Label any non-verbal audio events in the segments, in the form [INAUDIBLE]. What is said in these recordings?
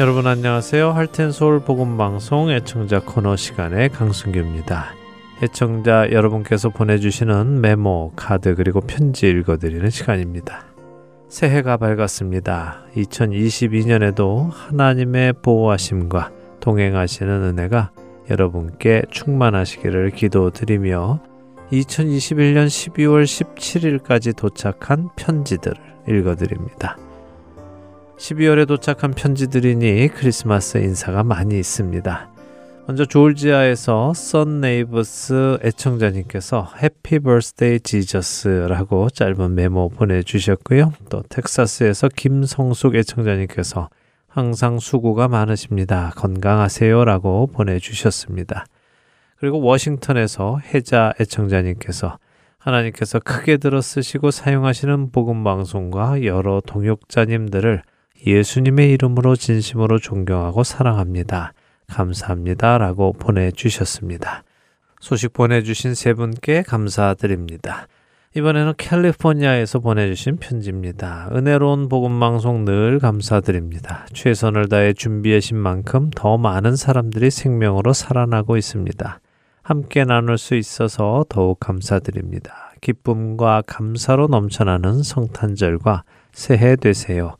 여러분 안녕하세요. 할텐 서울 복음 방송 애청자 코너 시간의 강승규입니다. 애청자 여러분께서 보내주시는 메모, 카드 그리고 편지 읽어드리는 시간입니다. 새해가 밝았습니다. 2022년에도 하나님의 보호하심과 동행하시는 은혜가 여러분께 충만하시기를 기도드리며 2021년 12월 17일까지 도착한 편지들을 읽어드립니다. 12월에 도착한 편지들이니 크리스마스 인사가 많이 있습니다. 먼저 조지아에서 선 네이버스 애청자님께서 Happy Birthday Jesus라고 짧은 메모 보내주셨고요. 또 텍사스에서 김성숙 애청자님께서 항상 수고가 많으십니다. 건강하세요라고 보내주셨습니다. 그리고 워싱턴에서 해자 애청자님께서 하나님께서 크게 들어 쓰시고 사용하시는 복음 방송과 여러 동역자님들을 예수님의 이름으로 진심으로 존경하고 사랑합니다. 감사합니다. 라고 보내주셨습니다. 소식 보내주신 세 분께 감사드립니다. 이번에는 캘리포니아에서 보내주신 편지입니다. 은혜로운 복음방송 늘 감사드립니다. 최선을 다해 준비하신 만큼 더 많은 사람들이 생명으로 살아나고 있습니다. 함께 나눌 수 있어서 더욱 감사드립니다. 기쁨과 감사로 넘쳐나는 성탄절과 새해 되세요.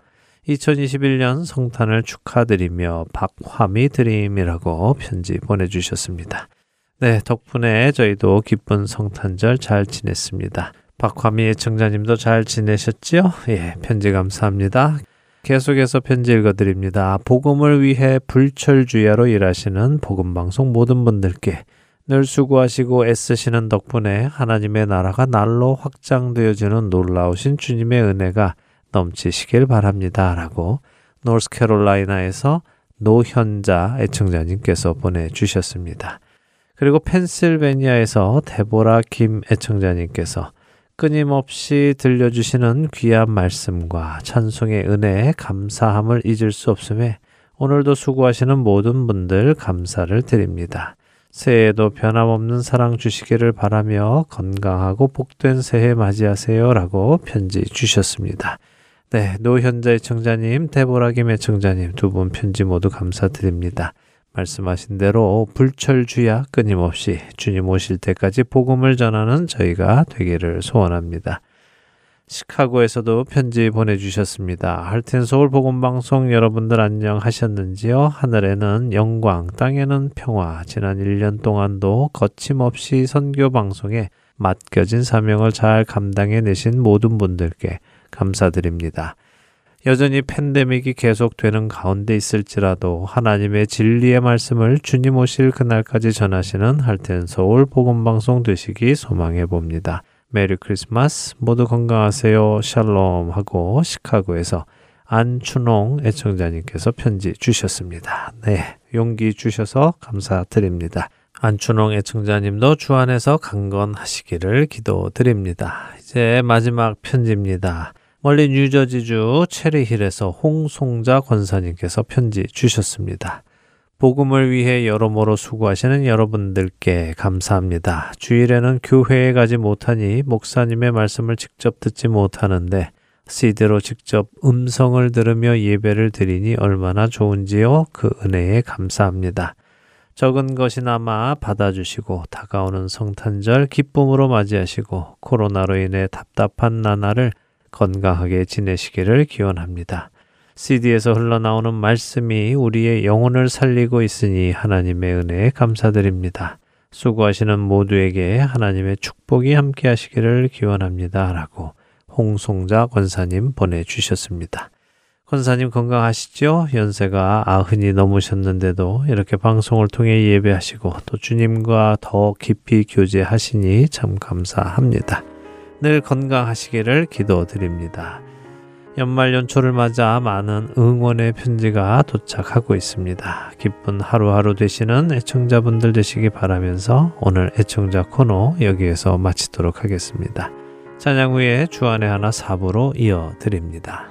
2021년 성탄을 축하드리며 박화미 드림이라고 편지 보내주셨습니다. 네, 덕분에 저희도 기쁜 성탄절 잘 지냈습니다. 박화미 애청자님도 잘 지내셨지요? 예, 편지 감사합니다. 계속해서 편지 읽어드립니다. 복음을 위해 불철주야로 일하시는 복음방송 모든 분들께 늘 수고하시고 애쓰시는 덕분에 하나님의 나라가 날로 확장되어지는 놀라우신 주님의 은혜가 넘치시길 바랍니다. 라고 노스캐롤라이나에서 노현자 애청자님께서 보내주셨습니다. 그리고 펜실베니아에서 데보라 김 애청자님께서 끊임없이 들려주시는 귀한 말씀과 찬송의 은혜에 감사함을 잊을 수 없음에 오늘도 수고하시는 모든 분들 감사를 드립니다. 새해에도 변함없는 사랑 주시기를 바라며 건강하고 복된 새해 맞이하세요 라고 편지 주셨습니다. 네, 노현자의 청자님, 대보라 김의 청자님 두 분 편지 모두 감사드립니다. 말씀하신 대로 불철주야 끊임없이 주님 오실 때까지 복음을 전하는 저희가 되기를 소원합니다. 시카고에서도 편지 보내주셨습니다. 할텐 서울 복음 방송 여러분들 안녕하셨는지요? 하늘에는 영광, 땅에는 평화. 지난 1년 동안도 거침없이 선교 방송에 맡겨진 사명을 잘 감당해 내신 모든 분들께 감사드립니다. 여전히 팬데믹이 계속되는 가운데 있을지라도 하나님의 진리의 말씀을 주님 오실 그날까지 전하시는 할텐 서울 복음 방송 되시기 소망해 봅니다. 메리 크리스마스 모두 건강하세요 샬롬 하고 시카고에서 안춘홍 애청자님께서 편지 주셨습니다. 네, 용기 주셔서 감사드립니다. 안춘홍 애청자님도 주 안에서 강건하시기를 기도드립니다. 이제 마지막 편지입니다. 멀리 뉴저지주 체리힐에서 홍송자 권사님께서 편지 주셨습니다. 복음을 위해 여러모로 수고하시는 여러분들께 감사합니다. 주일에는 교회에 가지 못하니 목사님의 말씀을 직접 듣지 못하는데 CD로 직접 음성을 들으며 예배를 드리니 얼마나 좋은지요. 그 은혜에 감사합니다. 적은 것이나마 받아주시고 다가오는 성탄절 기쁨으로 맞이하시고 코로나로 인해 답답한 나날을 건강하게 지내시기를 기원합니다. CD에서 흘러나오는 말씀이 우리의 영혼을 살리고 있으니 하나님의 은혜에 감사드립니다. 수고하시는 모두에게 하나님의 축복이 함께 하시기를 기원합니다. 라고 홍송자 권사님 보내주셨습니다. 권사님 건강하시죠? 연세가 아흔이 넘으셨는데도 이렇게 방송을 통해 예배하시고 또 주님과 더 깊이 교제하시니 참 감사합니다. 늘 건강하시기를 기도드립니다. 연말 연초를 맞아 많은 응원의 편지가 도착하고 있습니다. 기쁜 하루하루 되시는 애청자분들 되시기 바라면서 오늘 애청자 코너 여기에서 마치도록 하겠습니다. 찬양 후에 주안의 하나 사부로 이어드립니다.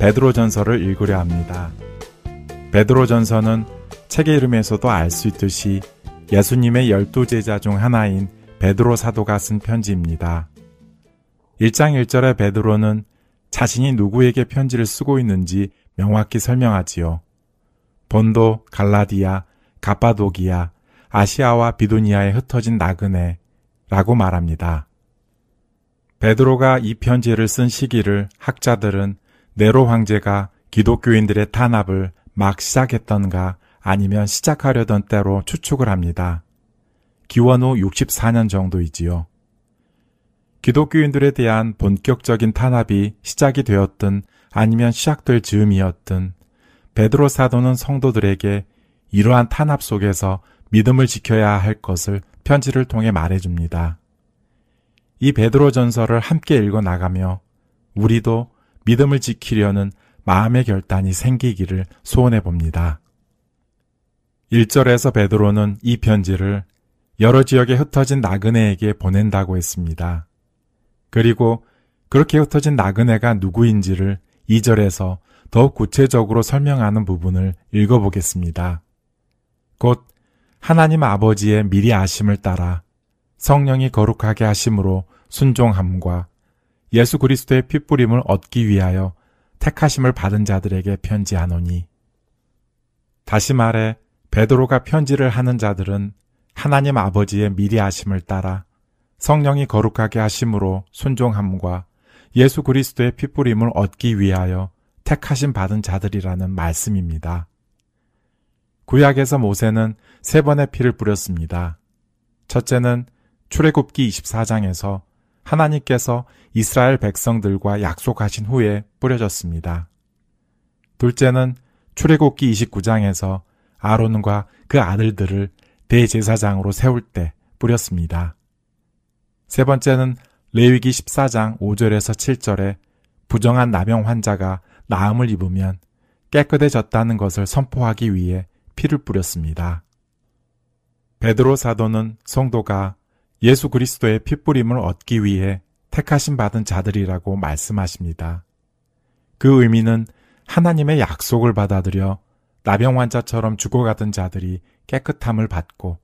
베드로 전서를 읽으려 합니다. 베드로 전서는 책의 이름에서도 알 수 있듯이 예수님의 열두 제자 중 하나인 베드로 사도가 쓴 편지입니다. 1장 1절에 베드로는 자신이 누구에게 편지를 쓰고 있는지 명확히 설명하지요. 본도, 갈라디아, 갑바도기아, 아시아와 비두니아에 흩어진 나그네 라고 말합니다. 베드로가 이 편지를 쓴 시기를 학자들은 네로 황제가 기독교인들의 탄압을 막 시작했던가 아니면 시작하려던 때로 추측을 합니다. 기원 후 64년 정도이지요. 기독교인들에 대한 본격적인 탄압이 시작이 되었든 아니면 시작될 즈음이었든 베드로 사도는 성도들에게 이러한 탄압 속에서 믿음을 지켜야 할 것을 편지를 통해 말해줍니다. 이 베드로 전설을 함께 읽어 나가며 우리도 믿음을 지키려는 마음의 결단이 생기기를 소원해 봅니다. 1절에서 베드로는 이 편지를 여러 지역에 흩어진 나그네에게 보낸다고 했습니다. 그리고 그렇게 흩어진 나그네가 누구인지를 2절에서 더욱 구체적으로 설명하는 부분을 읽어보겠습니다. 곧 하나님 아버지의 미리 아심을 따라 성령이 거룩하게 하심으로 순종함과 예수 그리스도의 핏부림을 얻기 위하여 택하심을 받은 자들에게 편지하노니 다시 말해 베드로가 편지를 하는 자들은 하나님 아버지의 미리 하심을 따라 성령이 거룩하게 하심으로 순종함과 예수 그리스도의 핏부림을 얻기 위하여 택하심 받은 자들이라는 말씀입니다. 구약에서 모세는 세 번의 피를 뿌렸습니다. 첫째는 출애굽기 24장에서 하나님께서 이스라엘 백성들과 약속하신 후에 뿌려졌습니다. 둘째는 출애굽기 29장에서 아론과 그 아들들을 대제사장으로 세울 때 뿌렸습니다. 세 번째는 레위기 14장 5절에서 7절에 부정한 나병 환자가 나음을 입으면 깨끗해졌다는 것을 선포하기 위해 피를 뿌렸습니다. 베드로 사도는 성도가 예수 그리스도의 핏부림을 얻기 위해 택하심 받은 자들이라고 말씀하십니다. 그 의미는 하나님의 약속을 받아들여 나병 환자처럼 죽어가던 자들이 깨끗함을 받고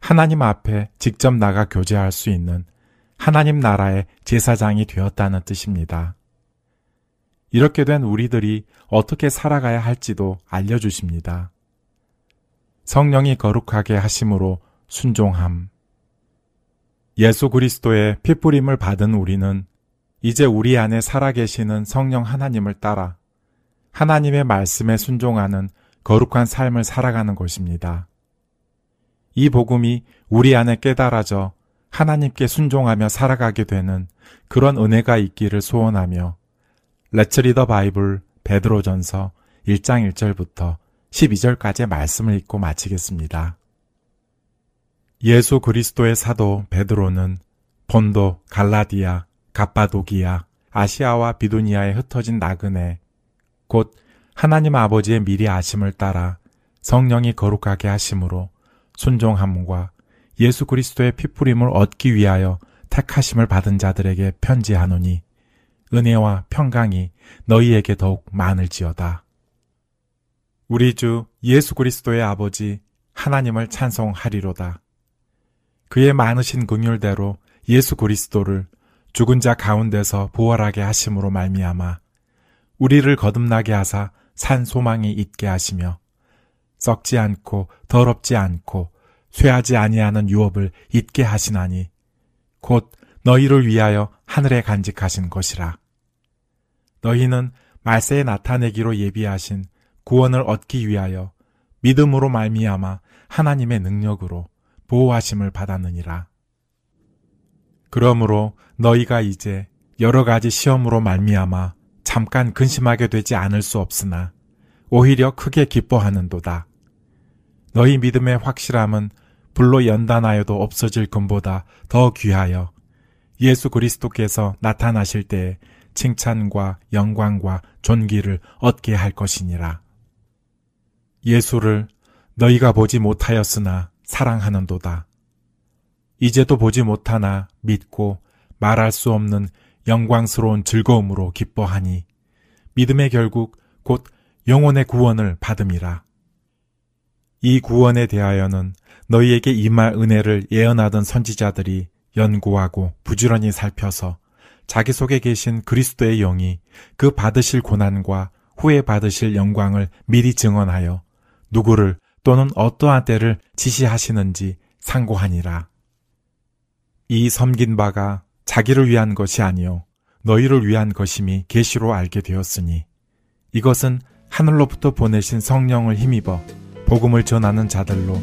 하나님 앞에 직접 나가 교제할 수 있는 하나님 나라의 제사장이 되었다는 뜻입니다. 이렇게 된 우리들이 어떻게 살아가야 할지도 알려주십니다. 성령이 거룩하게 하심으로 순종함. 예수 그리스도의 핏부림을 받은 우리는 이제 우리 안에 살아계시는 성령 하나님을 따라 하나님의 말씀에 순종하는 거룩한 삶을 살아가는 것입니다. 이 복음이 우리 안에 깨달아져 하나님께 순종하며 살아가게 되는 그런 은혜가 있기를 소원하며 레츠 리더 바이블 베드로전서 1장 1절부터 12절까지의 말씀을 읽고 마치겠습니다. 예수 그리스도의 사도 베드로는 본도, 갈라디아, 갑바도기아, 아시아와 비두니아에 흩어진 나그네, 곧 하나님 아버지의 미리 아심을 따라 성령이 거룩하게 하심으로 순종함과 예수 그리스도의 피부림을 얻기 위하여 택하심을 받은 자들에게 편지하노니 은혜와 평강이 너희에게 더욱 많을지어다. 우리 주 예수 그리스도의 아버지 하나님을 찬송하리로다. 그의 많으신 긍휼대로 예수 그리스도를 죽은 자 가운데서 부활하게 하심으로 말미암아 우리를 거듭나게 하사 산 소망이 있게 하시며 썩지 않고 더럽지 않고 쇠하지 아니하는 유업을 잊게 하시나니 곧 너희를 위하여 하늘에 간직하신 것이라. 너희는 말세에 나타내기로 예비하신 구원을 얻기 위하여 믿음으로 말미암아 하나님의 능력으로 보호하심을 받았느니라. 그러므로 너희가 이제 여러 가지 시험으로 말미암아 잠깐 근심하게 되지 않을 수 없으나 오히려 크게 기뻐하는도다. 너희 믿음의 확실함은 불로 연단하여도 없어질 금보다 더 귀하여 예수 그리스도께서 나타나실 때에 칭찬과 영광과 존귀를 얻게 할 것이니라. 예수를 너희가 보지 못하였으나 사랑하는도다. 이제도 보지 못하나 믿고 말할 수 없는 영광스러운 즐거움으로 기뻐하니 믿음의 결국 곧 영혼의 구원을 받음이라. 이 구원에 대하여는 너희에게 임할 은혜를 예언하던 선지자들이 연구하고 부지런히 살펴서 자기 속에 계신 그리스도의 영이 그 받으실 고난과 후에 받으실 영광을 미리 증언하여 누구를 또는 어떠한 때를 지시하시는지 상고하니라. 이 섬긴 바가 자기를 위한 것이 아니요 너희를 위한 것임이 계시로 알게 되었으니 이것은 하늘로부터 보내신 성령을 힘입어 복음을 전하는 자들로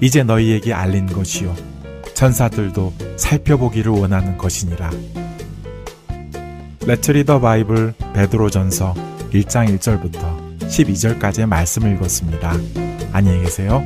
이제 너희에게 알린 것이요 천사들도 살펴보기를 원하는 것이니라. 레츠 리더 바이블 베드로전서 1장 1절부터 12절까지의 말씀을 읽었습니다. 안녕히 계세요.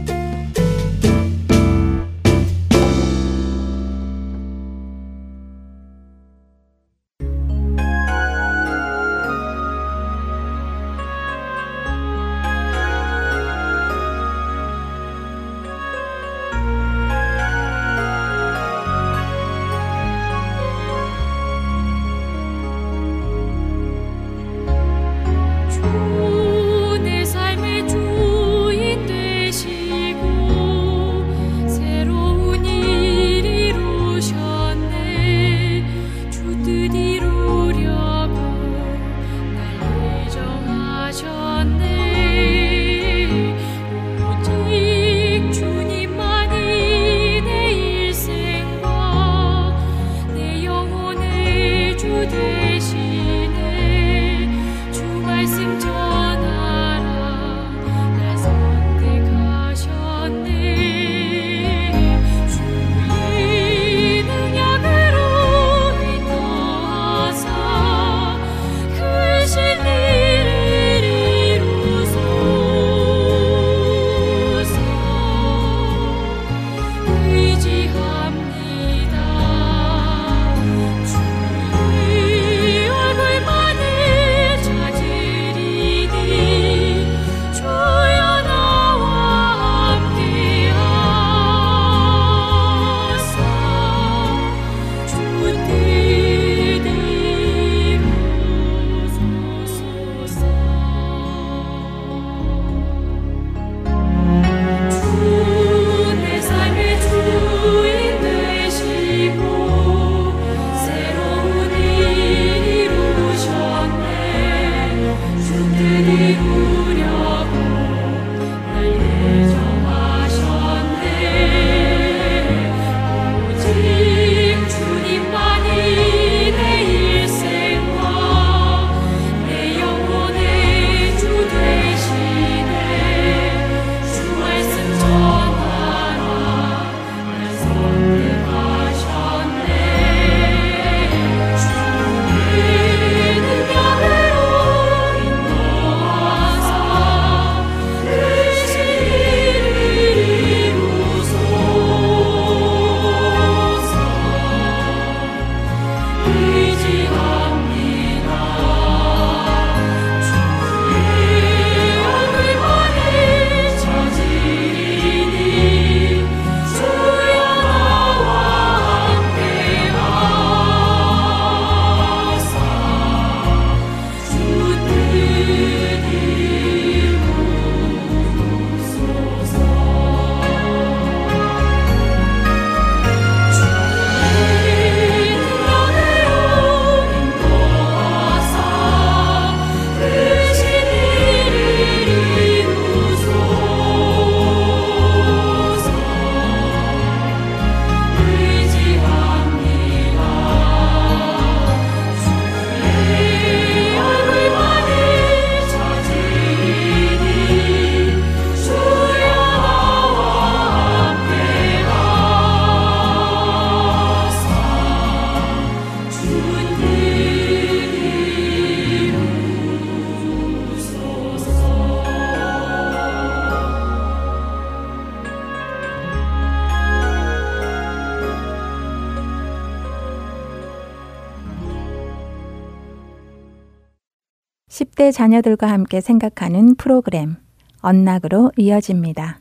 10대 자녀들과 함께 생각하는 프로그램 언락으로 이어집니다.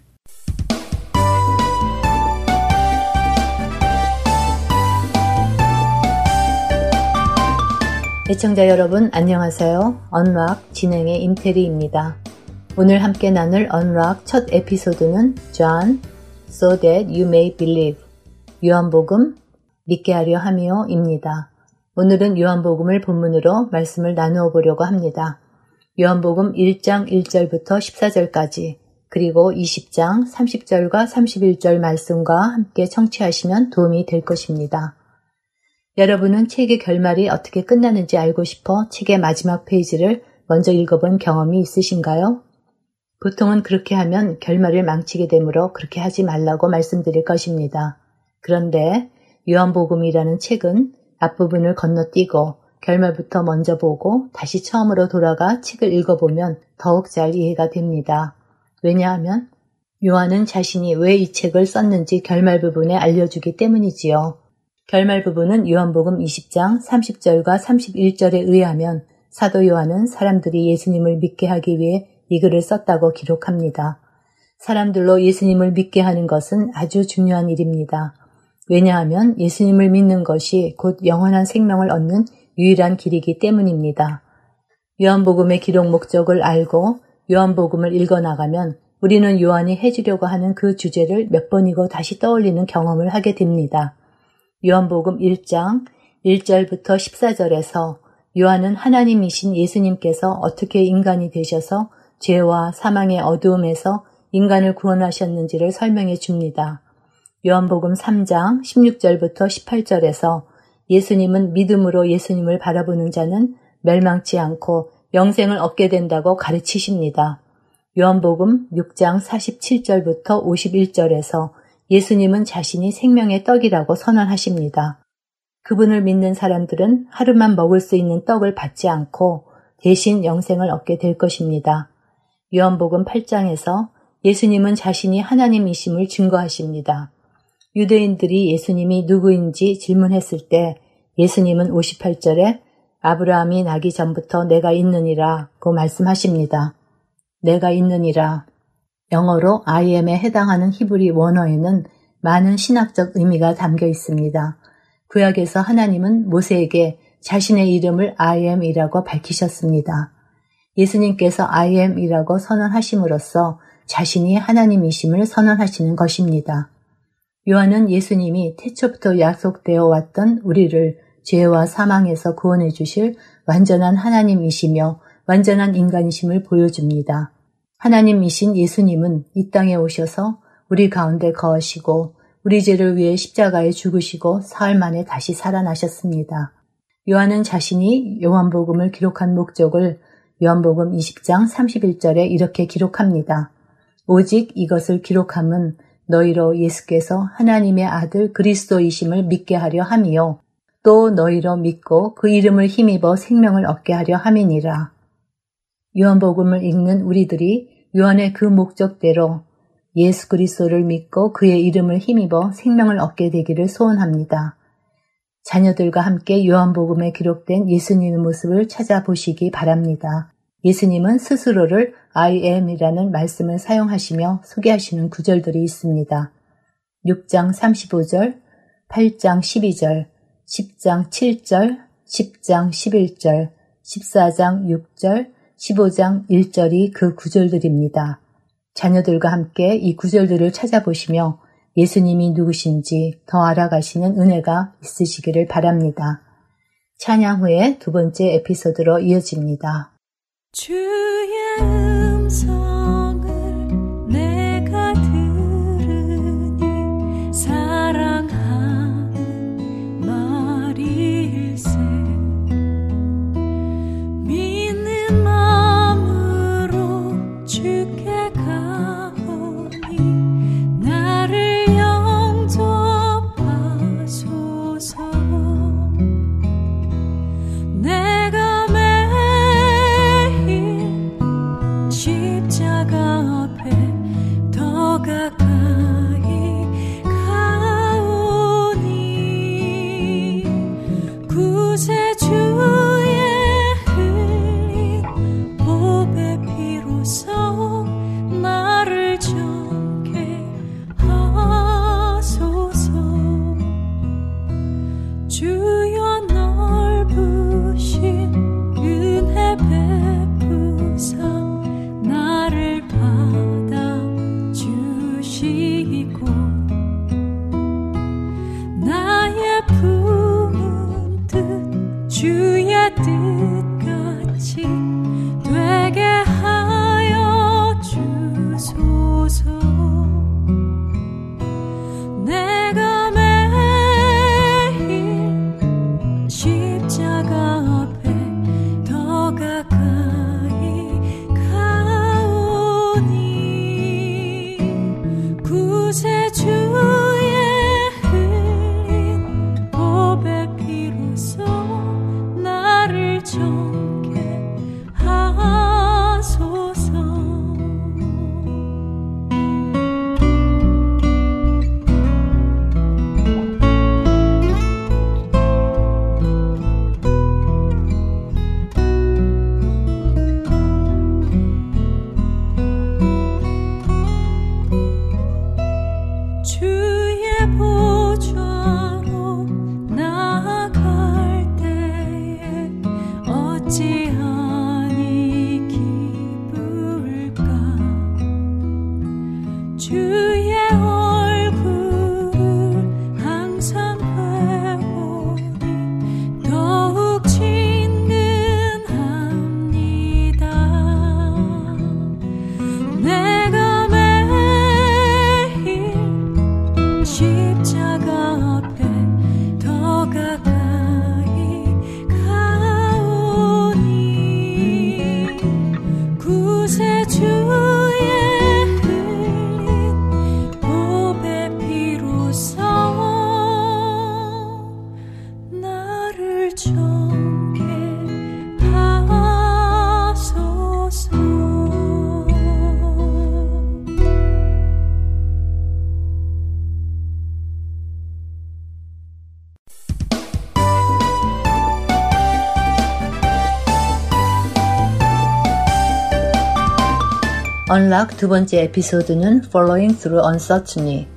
애청자 여러분 안녕하세요. 언락 진행의 임태리입니다. 오늘 함께 나눌 언락 첫 에피소드는 John So That You May Believe 요한복음 믿게 하려 함이요입니다. 오늘은 요한복음을 본문으로 말씀을 나누어 보려고 합니다. 요한복음 1장 1절부터 14절까지 그리고 20장 30절과 31절 말씀과 함께 청취하시면 도움이 될 것입니다. 여러분은 책의 결말이 어떻게 끝나는지 알고 싶어 책의 마지막 페이지를 먼저 읽어본 경험이 있으신가요? 보통은 그렇게 하면 결말을 망치게 되므로 그렇게 하지 말라고 말씀드릴 것입니다. 그런데 요한복음이라는 책은 앞부분을 건너뛰고 결말부터 먼저 보고 다시 처음으로 돌아가 책을 읽어보면 더욱 잘 이해가 됩니다. 왜냐하면 요한은 자신이 왜 이 책을 썼는지 결말 부분에 알려주기 때문이지요. 결말 부분은 요한복음 20장 30절과 31절에 의하면 사도 요한은 사람들이 예수님을 믿게 하기 위해 이 글을 썼다고 기록합니다. 사람들로 예수님을 믿게 하는 것은 아주 중요한 일입니다. 왜냐하면 예수님을 믿는 것이 곧 영원한 생명을 얻는 유일한 길이기 때문입니다. 요한복음의 기록 목적을 알고 요한복음을 읽어 나가면 우리는 요한이 해주려고 하는 그 주제를 몇 번이고 다시 떠올리는 경험을 하게 됩니다. 요한복음 1장 1절부터 14절에서 요한은 하나님이신 예수님께서 어떻게 인간이 되셔서 죄와 사망의 어두움에서 인간을 구원하셨는지를 설명해 줍니다. 요한복음 3장 16절부터 18절에서 예수님은 믿음으로 예수님을 바라보는 자는 멸망치 않고 영생을 얻게 된다고 가르치십니다. 요한복음 6장 47절부터 51절에서 예수님은 자신이 생명의 떡이라고 선언하십니다. 그분을 믿는 사람들은 하루만 먹을 수 있는 떡을 받지 않고 대신 영생을 얻게 될 것입니다. 요한복음 8장에서 예수님은 자신이 하나님이심을 증거하십니다. 유대인들이 예수님이 누구인지 질문했을 때 예수님은 58절에 아브라함이 나기 전부터 내가 있느니라 고 말씀하십니다. 내가 있느니라. 영어로 I am에 해당하는 히브리 원어에는 많은 신학적 의미가 담겨 있습니다. 구약에서 하나님은 모세에게 자신의 이름을 I am이라고 밝히셨습니다. 예수님께서 I am이라고 선언하심으로써 자신이 하나님이심을 선언하시는 것입니다. 요한은 예수님이 태초부터 약속되어 왔던 우리를 죄와 사망에서 구원해 주실 완전한 하나님이시며 완전한 인간이심을 보여줍니다. 하나님이신 예수님은 이 땅에 오셔서 우리 가운데 거하시고 우리 죄를 위해 십자가에 죽으시고 사흘 만에 다시 살아나셨습니다. 요한은 자신이 요한복음을 기록한 목적을 요한복음 20장 31절에 이렇게 기록합니다. 오직 이것을 기록함은 너희로 예수께서 하나님의 아들 그리스도이심을 믿게 하려 함이요. 또 너희로 믿고 그 이름을 힘입어 생명을 얻게 하려 함이니라. 요한복음을 읽는 우리들이 요한의 그 목적대로 예수 그리스도를 믿고 그의 이름을 힘입어 생명을 얻게 되기를 소원합니다. 자녀들과 함께 요한복음에 기록된 예수님의 모습을 찾아보시기 바랍니다. 예수님은 스스로를 I am이라는 말씀을 사용하시며 소개하시는 구절들이 있습니다. 6장 35절, 8장 12절, 10장 7절, 10장 11절, 14장 6절, 15장 1절이 그 구절들입니다. 자녀들과 함께 이 구절들을 찾아보시며 예수님이 누구신지 더 알아가시는 은혜가 있으시기를 바랍니다. 찬양 후에 두 번째 에피소드로 이어집니다. 주의 that you 언락 두 번째 에피소드는 Following Through Uncertainty,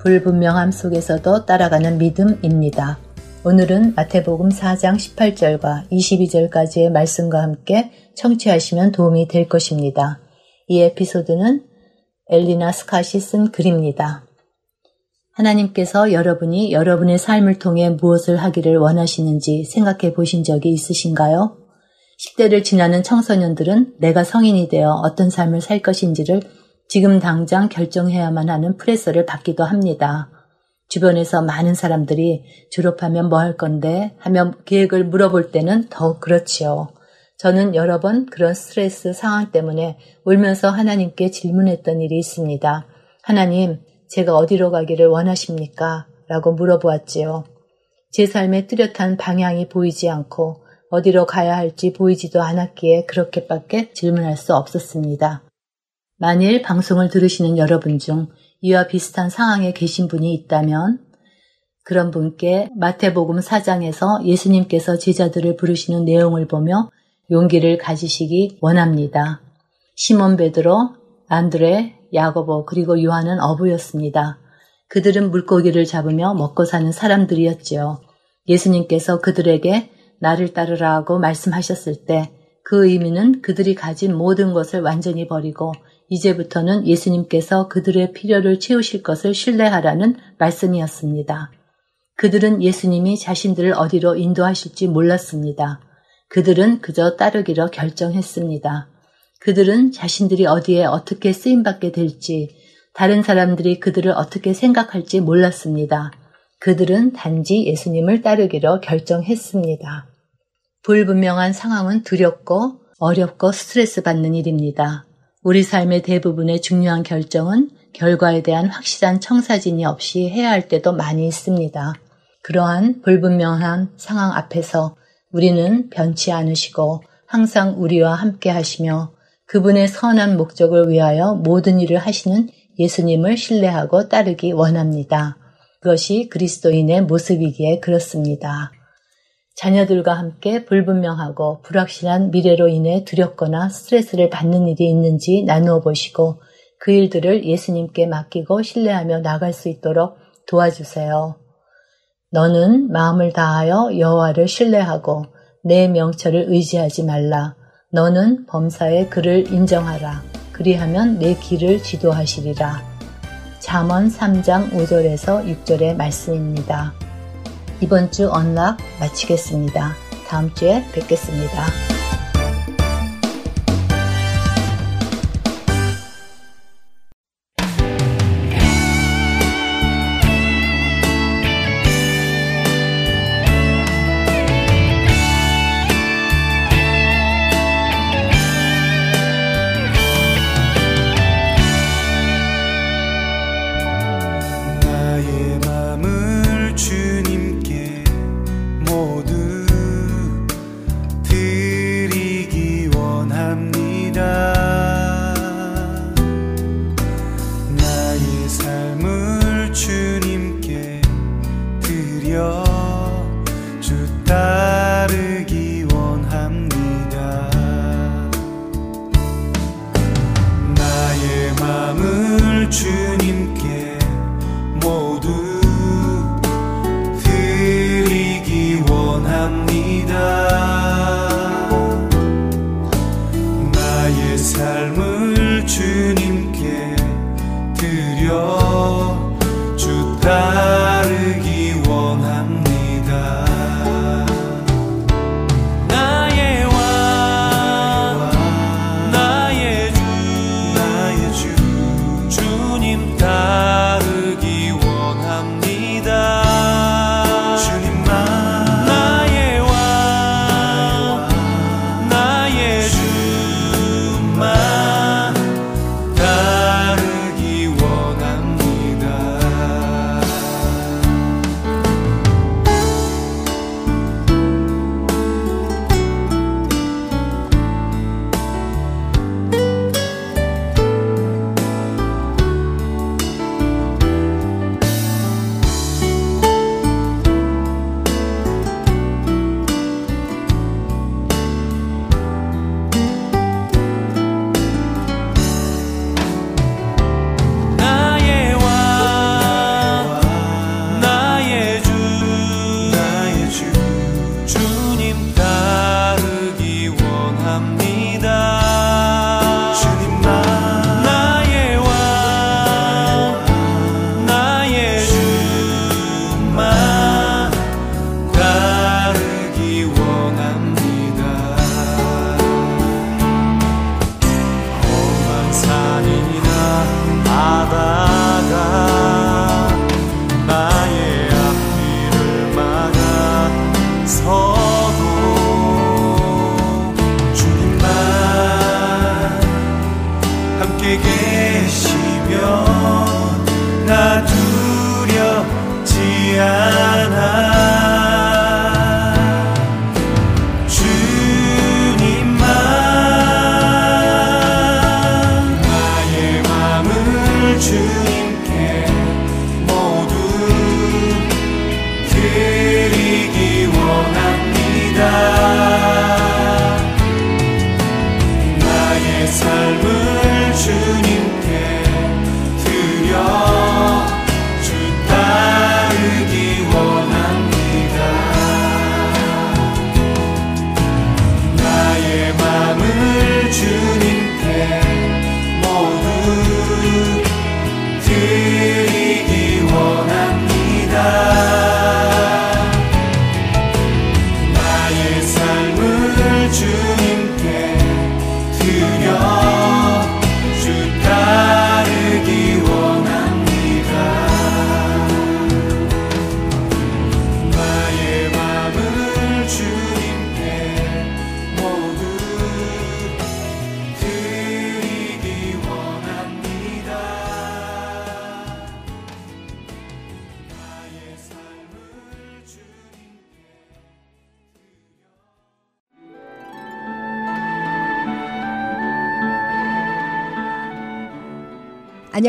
불분명함 속에서도 따라가는 믿음입니다. 오늘은 마태복음 4장 18절과 22절까지의 말씀과 함께 청취하시면 도움이 될 것입니다. 이 에피소드는 엘리나 스카시 쓴 글입니다. 하나님께서 여러분이 여러분의 삶을 통해 무엇을 하기를 원하시는지 생각해 보신 적이 있으신가요? 10대를 지나는 청소년들은 내가 성인이 되어 어떤 삶을 살 것인지를 지금 당장 결정해야만 하는 프레서를 받기도 합니다. 주변에서 많은 사람들이 졸업하면 뭐 할 건데 하며 계획을 물어볼 때는 더욱 그렇지요. 저는 여러 번 그런 스트레스 상황 때문에 울면서 하나님께 질문했던 일이 있습니다. 하나님, 제가 어디로 가기를 원하십니까? 라고 물어보았지요. 제 삶의 뚜렷한 방향이 보이지 않고 어디로 가야 할지 보이지도 않았기에 그렇게밖에 질문할 수 없었습니다. 만일 방송을 들으시는 여러분 중 이와 비슷한 상황에 계신 분이 있다면 그런 분께 마태복음 4장에서 예수님께서 제자들을 부르시는 내용을 보며 용기를 가지시기 원합니다. 시몬 베드로, 안드레, 야고보 그리고 요한은 어부였습니다. 그들은 물고기를 잡으며 먹고 사는 사람들이었지요. 예수님께서 그들에게 나를 따르라 하고 말씀하셨을 때 그 의미는 그들이 가진 모든 것을 완전히 버리고 이제부터는 예수님께서 그들의 필요를 채우실 것을 신뢰하라는 말씀이었습니다. 그들은 예수님이 자신들을 어디로 인도하실지 몰랐습니다. 그들은 그저 따르기로 결정했습니다. 그들은 자신들이 어디에 어떻게 쓰임받게 될지, 다른 사람들이 그들을 어떻게 생각할지 몰랐습니다. 그들은 단지 예수님을 따르기로 결정했습니다. 불분명한 상황은 두렵고 어렵고 스트레스 받는 일입니다. 우리 삶의 대부분의 중요한 결정은 결과에 대한 확실한 청사진이 없이 해야 할 때도 많이 있습니다. 그러한 불분명한 상황 앞에서 우리는 변치 않으시고 항상 우리와 함께 하시며 그분의 선한 목적을 위하여 모든 일을 하시는 예수님을 신뢰하고 따르기 원합니다. 그것이 그리스도인의 모습이기에 그렇습니다. 자녀들과 함께 불분명하고 불확실한 미래로 인해 두렵거나 스트레스를 받는 일이 있는지 나누어 보시고 그 일들을 예수님께 맡기고 신뢰하며 나갈 수 있도록 도와주세요. 너는 마음을 다하여 여호와를 신뢰하고 내 명철을 의지하지 말라. 너는 범사의 그를 인정하라. 그리하면 내 길을 지도하시리라. 잠언 3장 5절에서 6절의 말씀입니다. 이번 주 언락 마치겠습니다. 다음 주에 뵙겠습니다.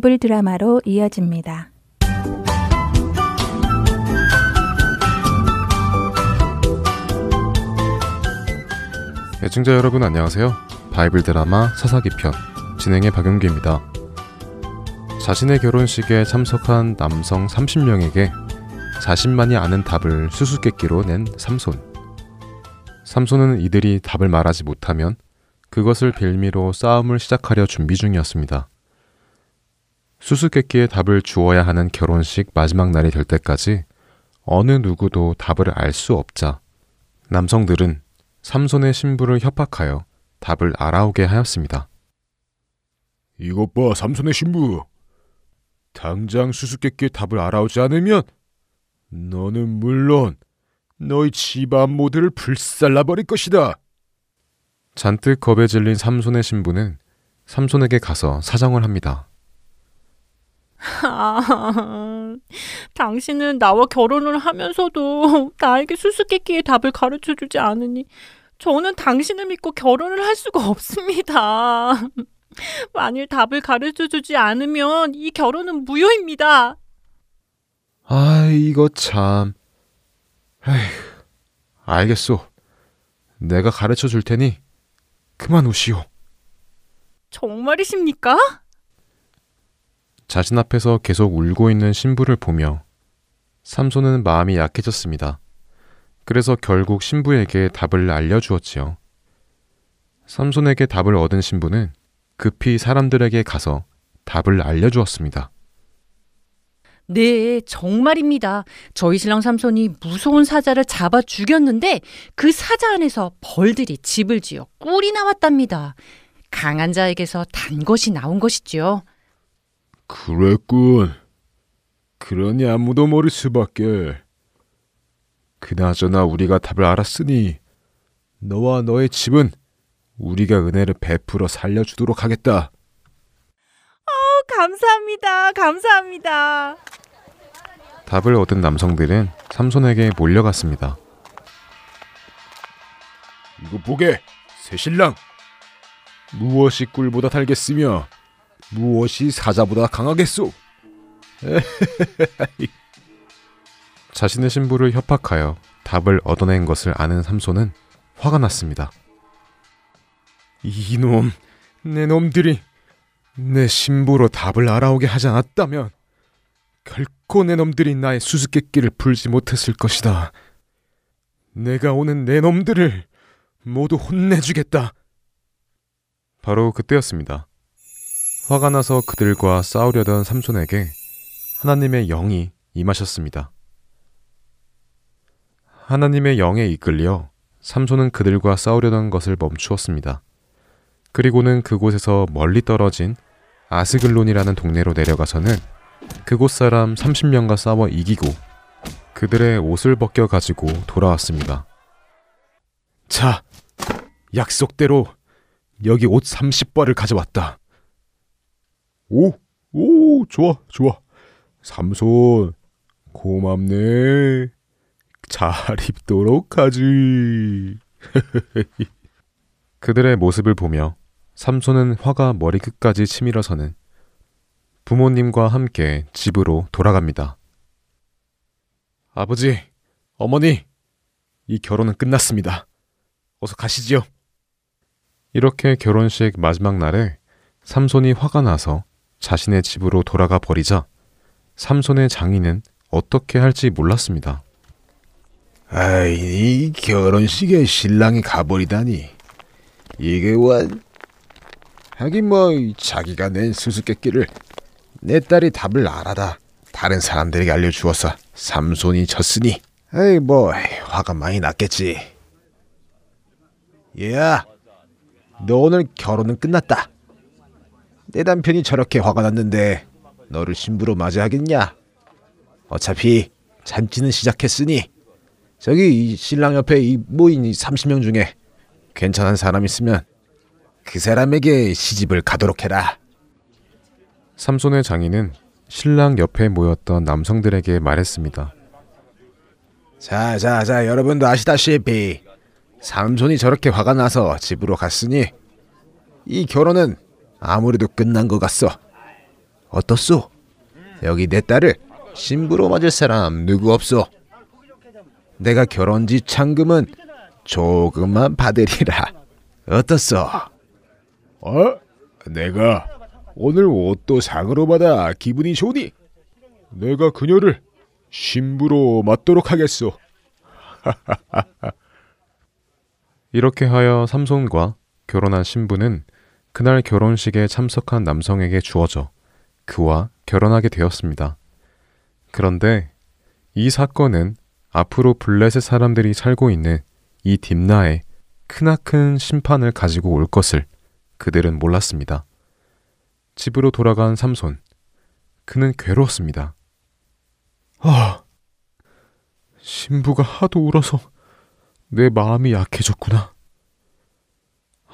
바이블 드라마로 이어집니다. 애청자 여러분 안녕하세요. 바이블 드라마 사사기 편 진행의 박영규입니다. 자신의 결혼식에 참석한 남성 30명에게 자신만이 아는 답을 수수께끼로 낸 삼손. 삼손은 이들이 답을 말하지 못하면 그것을 빌미로 싸움을 시작하려 준비 중이었습니다. 수수께끼의 답을 주어야 하는 결혼식 마지막 날이 될 때까지 어느 누구도 답을 알 수 없자 남성들은 삼손의 신부를 협박하여 답을 알아오게 하였습니다. 이것 봐, 삼손의 신부. 당장 수수께끼의 답을 알아오지 않으면 너는 물론 너희 집안 모두를 불살라 버릴 것이다. 잔뜩 겁에 질린 삼손의 신부는 삼손에게 가서 사정을 합니다. 아, [LAUGHS] 당신은 나와 결혼을 하면서도 [LAUGHS] 나에게 수수께끼의 답을 가르쳐 주지 않으니 저는 당신을 믿고 결혼을 할 수가 없습니다. [LAUGHS] 만일 답을 가르쳐 주지 않으면 이 결혼은 무효입니다. 아, 이거 참. 에휴, 알겠소. 내가 가르쳐 줄 테니 그만 오시오. 정말이십니까? 자신 앞에서 계속 울고 있는 신부를 보며 삼손은 마음이 약해졌습니다. 그래서 결국 신부에게 답을 알려주었지요. 삼손에게 답을 얻은 신부는 급히 사람들에게 가서 답을 알려주었습니다. 네, 정말입니다. 저희 신랑 삼손이 무서운 사자를 잡아 죽였는데 그 사자 안에서 벌들이 집을 지어 꿀이 나왔답니다. 강한 자에게서 단 것이 나온 것이지요. 그랬군. 그러니 아무도 모를 수밖에. 그나저나 우리가 답을 알았으니 너와 너의 집은 우리가 은혜를 베풀어 살려주도록 하겠다. 어, 감사합니다. 감사합니다. 답을 얻은 남성들은 삼손에게 몰려갔습니다. 이거 보게. 새신랑 무엇이 꿀보다 달겠으며 무엇이 사자보다 강하겠소? [LAUGHS] 자신의 신부를 협박하여 답을 얻어낸 것을 아는 삼손은 화가 났습니다. 이놈, 내 놈들이 내 신부로 답을 알아오게 하지 않았다면 결코 내 놈들이 나의 수수께끼를 풀지 못했을 것이다. 내가 오는 내 놈들을 모두 혼내주겠다. 바로 그때였습니다. 화가 나서 그들과 싸우려던 삼손에게 하나님의 영이 임하셨습니다. 하나님의 영에 이끌려 삼손은 그들과 싸우려던 것을 멈추었습니다. 그리고는 그곳에서 멀리 떨어진 아스글론이라는 동네로 내려가서는 그곳 사람 30명과 싸워 이기고 그들의 옷을 벗겨 가지고 돌아왔습니다. 자, 약속대로 여기 옷 30벌을 가져왔다. 오, 오, 좋아, 좋아. 삼손, 고맙네. 잘 입도록 하지. [LAUGHS] 그들의 모습을 보며 삼손은 화가 머리끝까지 치밀어서는 부모님과 함께 집으로 돌아갑니다. 아버지, 어머니, 이 결혼은 끝났습니다. 어서 가시지요. 이렇게 결혼식 마지막 날에 삼손이 화가 나서 자신의 집으로 돌아가 버리자 삼손의 장인은 어떻게 할지 몰랐습니다. 아이, 이 결혼식에 신랑이 가버리다니. 이게 원. 하긴 뭐 자기가 낸 수수께끼를 내 딸이 답을 알아다 다른 사람들에게 알려주어서 삼손이 졌으니 에이 뭐 화가 많이 났겠지. 얘야, 너 오늘 결혼은 끝났다. 내 남편이 저렇게 화가 났는데 너를 신부로 맞이하겠냐? 어차피 잔치는 시작했으니 저기 이 신랑 옆에 이 모인 이 30명 중에 괜찮은 사람 있으면 그 사람에게 시집을 가도록 해라. 삼손의 장인은 신랑 옆에 모였던 남성들에게 말했습니다. 자, 자, 자, 여러분도 아시다시피 삼손이 저렇게 화가 나서 집으로 갔으니 이 결혼은 아무래도 끝난 것 같소. 어떻소? 여기 내 딸을 신부로 맞을 사람 누구 없소? 내가 결혼지 창금은 조금만 받으리라. 어떻소? 어? 내가 오늘 옷도 상으로 받아 기분이 좋으니 내가 그녀를 신부로 맞도록 하겠소. [LAUGHS] 이렇게 하여 삼손과 결혼한 신부는 그날 결혼식에 참석한 남성에게 주어져 그와 결혼하게 되었습니다. 그런데 이 사건은 앞으로 블레셋 사람들이 살고 있는 이 딥나에 크나큰 심판을 가지고 올 것을 그들은 몰랐습니다. 집으로 돌아간 삼손. 그는 괴로웠습니다. 아, 신부가 하도 울어서 내 마음이 약해졌구나.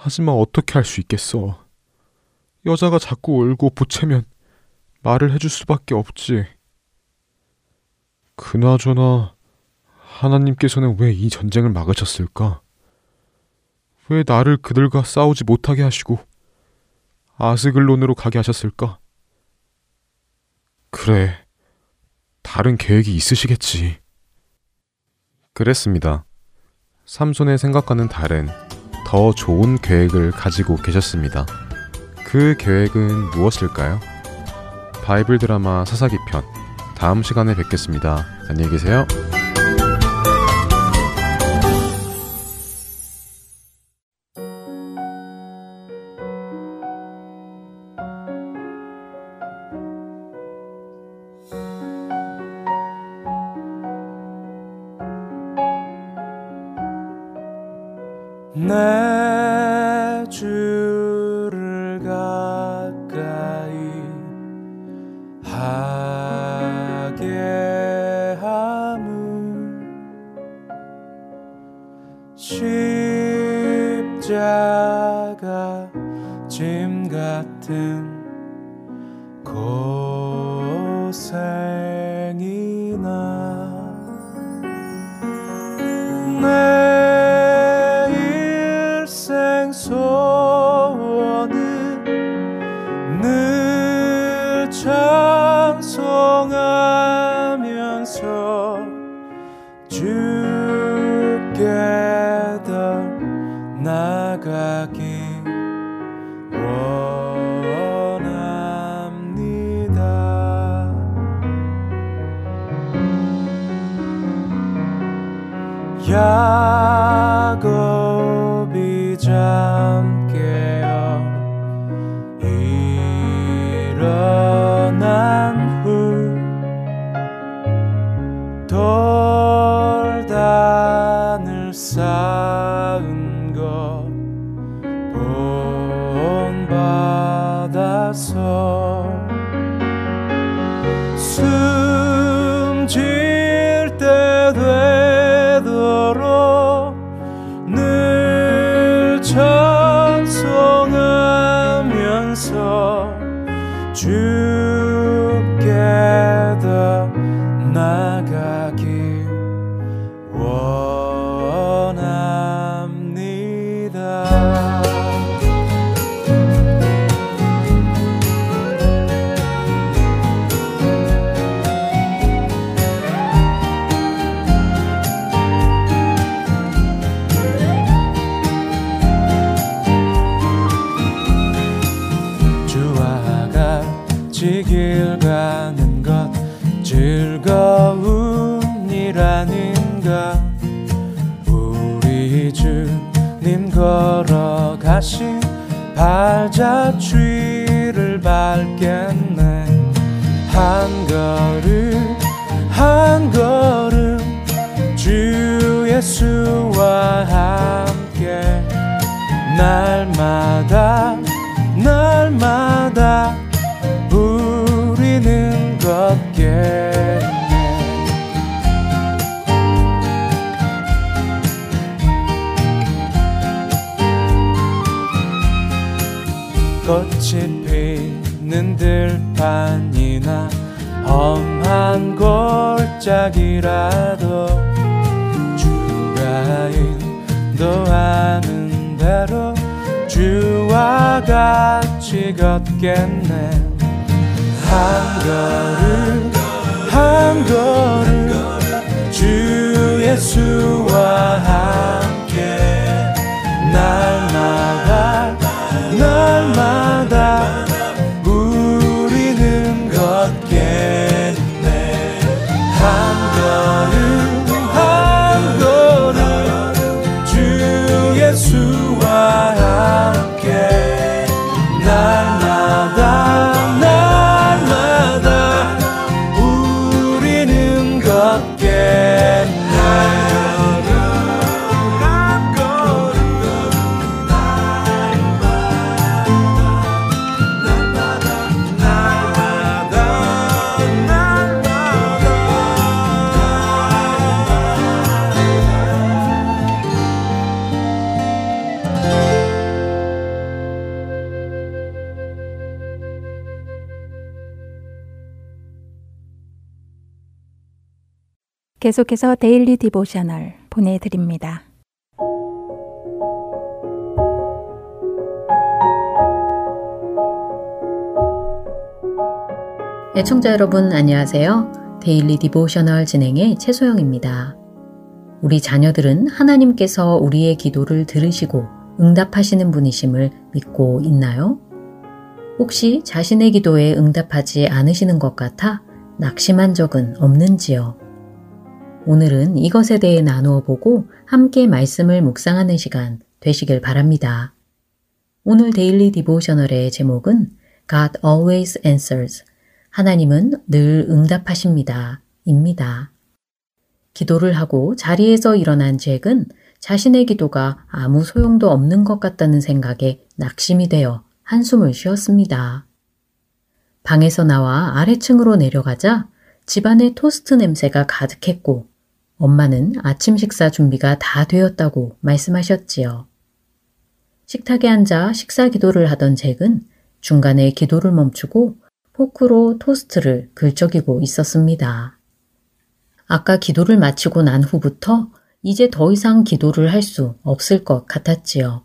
하지만 어떻게 할 수 있겠어. 여자가 자꾸 울고 보채면 말을 해줄 수밖에 없지. 그나저나 하나님께서는 왜 이 전쟁을 막으셨을까? 왜 나를 그들과 싸우지 못하게 하시고 아스글론으로 가게 하셨을까? 그래, 다른 계획이 있으시겠지. 그랬습니다. 삼손의 생각과는 다른 더 좋은 계획을 가지고 계셨습니다. 그 계획은 무엇일까요? 바이블 드라마 사사기 편 다음 시간에 뵙겠습니다. 안녕히 계세요. 숨 발자취를 밟겠 골짜기라도 주가 인도하는 대로 주와 같이 걷겠네. 한 걸음 계속해서 Daily Devotional 보내드립니다. 애청자 여러분 안녕하세요. Daily Devotional 진행의 최소영입니다. 우리 자녀들은 하나님께서 우리의 기도를 들으시고 응답하시는 분이심을 믿고 있나요? 혹시 자신의 기도에 응답하지 않으시는 것 같아 낙심한 적은 없는지요? 오늘은 이것에 대해 나누어 보고 함께 말씀을 묵상하는 시간 되시길 바랍니다. 오늘 데일리 디보셔널의 제목은 God always answers. 하나님은 늘 응답하십니다. 입니다. 기도를 하고 자리에서 일어난 잭은 자신의 기도가 아무 소용도 없는 것 같다는 생각에 낙심이 되어 한숨을 쉬었습니다. 방에서 나와 아래층으로 내려가자 집안에 토스트 냄새가 가득했고 엄마는 아침 식사 준비가 다 되었다고 말씀하셨지요. 식탁에 앉아 식사 기도를 하던 잭은 중간에 기도를 멈추고 포크로 토스트를 긁적이고 있었습니다. 아까 기도를 마치고 난 후부터 이제 더 이상 기도를 할 수 없을 것 같았지요.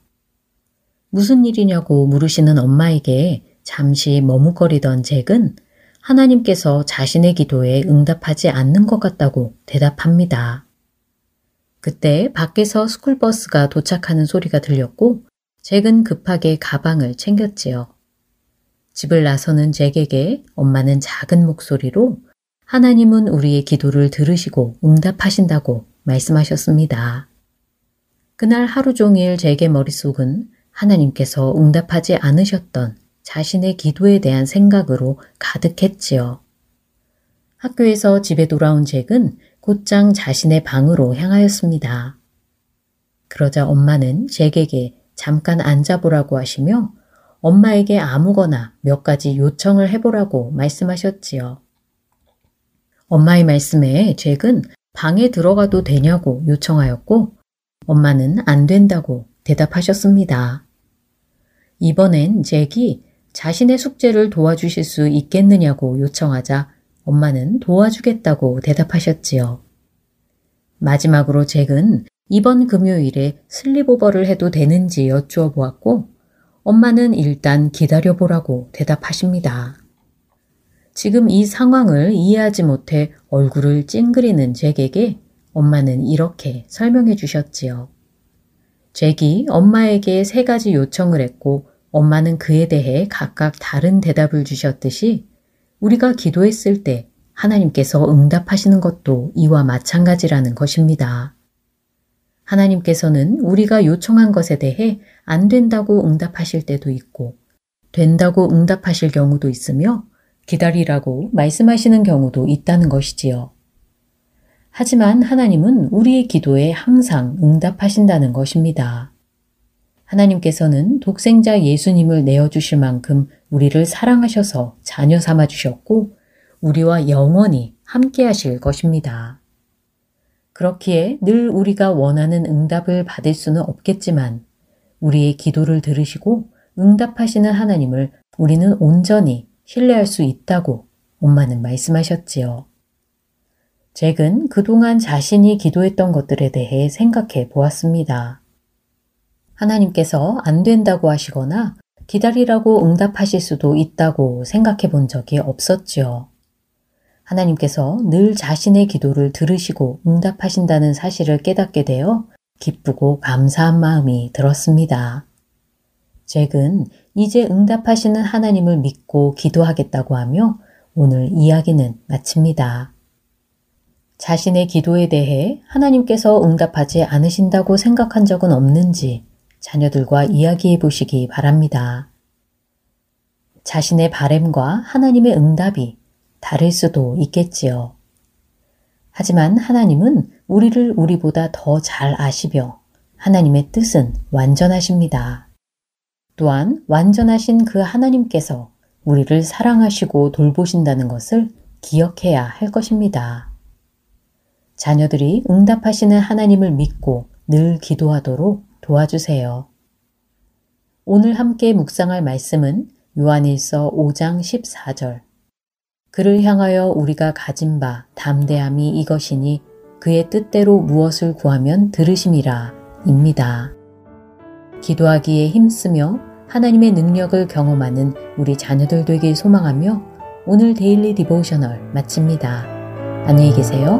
무슨 일이냐고 물으시는 엄마에게 잠시 머뭇거리던 잭은 하나님께서 자신의 기도에 응답하지 않는 것 같다고 대답합니다. 그때 밖에서 스쿨버스가 도착하는 소리가 들렸고 잭은 급하게 가방을 챙겼지요. 집을 나서는 잭에게 엄마는 작은 목소리로 하나님은 우리의 기도를 들으시고 응답하신다고 말씀하셨습니다. 그날 하루 종일 잭의 머릿속은 하나님께서 응답하지 않으셨던 자신의 기도에 대한 생각으로 가득했지요. 학교에서 집에 돌아온 잭은 곧장 자신의 방으로 향하였습니다. 그러자 엄마는 잭에게 잠깐 앉아보라고 하시며 엄마에게 아무거나 몇 가지 요청을 해보라고 말씀하셨지요. 엄마의 말씀에 잭은 방에 들어가도 되냐고 요청하였고 엄마는 안 된다고 대답하셨습니다. 이번엔 잭이 자신의 숙제를 도와주실 수 있겠느냐고 요청하자 엄마는 도와주겠다고 대답하셨지요. 마지막으로 잭은 이번 금요일에 슬립오버를 해도 되는지 여쭈어 보았고 엄마는 일단 기다려보라고 대답하십니다. 지금 이 상황을 이해하지 못해 얼굴을 찡그리는 잭에게 엄마는 이렇게 설명해 주셨지요. 잭이 엄마에게 세 가지 요청을 했고 엄마는 그에 대해 각각 다른 대답을 주셨듯이 우리가 기도했을 때 하나님께서 응답하시는 것도 이와 마찬가지라는 것입니다. 하나님께서는 우리가 요청한 것에 대해 안 된다고 응답하실 때도 있고 된다고 응답하실 경우도 있으며 기다리라고 말씀하시는 경우도 있다는 것이지요. 하지만 하나님은 우리의 기도에 항상 응답하신다는 것입니다. 하나님께서는 독생자 예수님을 내어주실 만큼 우리를 사랑하셔서 자녀 삼아 주셨고 우리와 영원히 함께 하실 것입니다. 그렇기에 늘 우리가 원하는 응답을 받을 수는 없겠지만 우리의 기도를 들으시고 응답하시는 하나님을 우리는 온전히 신뢰할 수 있다고 엄마는 말씀하셨지요. 잭은 그동안 자신이 기도했던 것들에 대해 생각해 보았습니다. 하나님께서 안 된다고 하시거나 기다리라고 응답하실 수도 있다고 생각해 본 적이 없었지요. 하나님께서 늘 자신의 기도를 들으시고 응답하신다는 사실을 깨닫게 되어 기쁘고 감사한 마음이 들었습니다. 잭은 이제 응답하시는 하나님을 믿고 기도하겠다고 하며 오늘 이야기는 마칩니다. 자신의 기도에 대해 하나님께서 응답하지 않으신다고 생각한 적은 없는지 자녀들과 이야기해 보시기 바랍니다. 자신의 바램과 하나님의 응답이 다를 수도 있겠지요. 하지만 하나님은 우리를 우리보다 더 잘 아시며 하나님의 뜻은 완전하십니다. 또한 완전하신 그 하나님께서 우리를 사랑하시고 돌보신다는 것을 기억해야 할 것입니다. 자녀들이 응답하시는 하나님을 믿고 늘 기도하도록 도와주세요. 오늘 함께 묵상할 말씀은 요한일서 5장 14절. 그를 향하여 우리가 가진 바 담대함이 이것이니 그의 뜻대로 무엇을 구하면 들으심이라 입니다. 기도하기에 힘쓰며 하나님의 능력을 경험하는 우리 자녀들 되길 소망하며 오늘 Daily Devotional 마칩니다. 안녕히 계세요.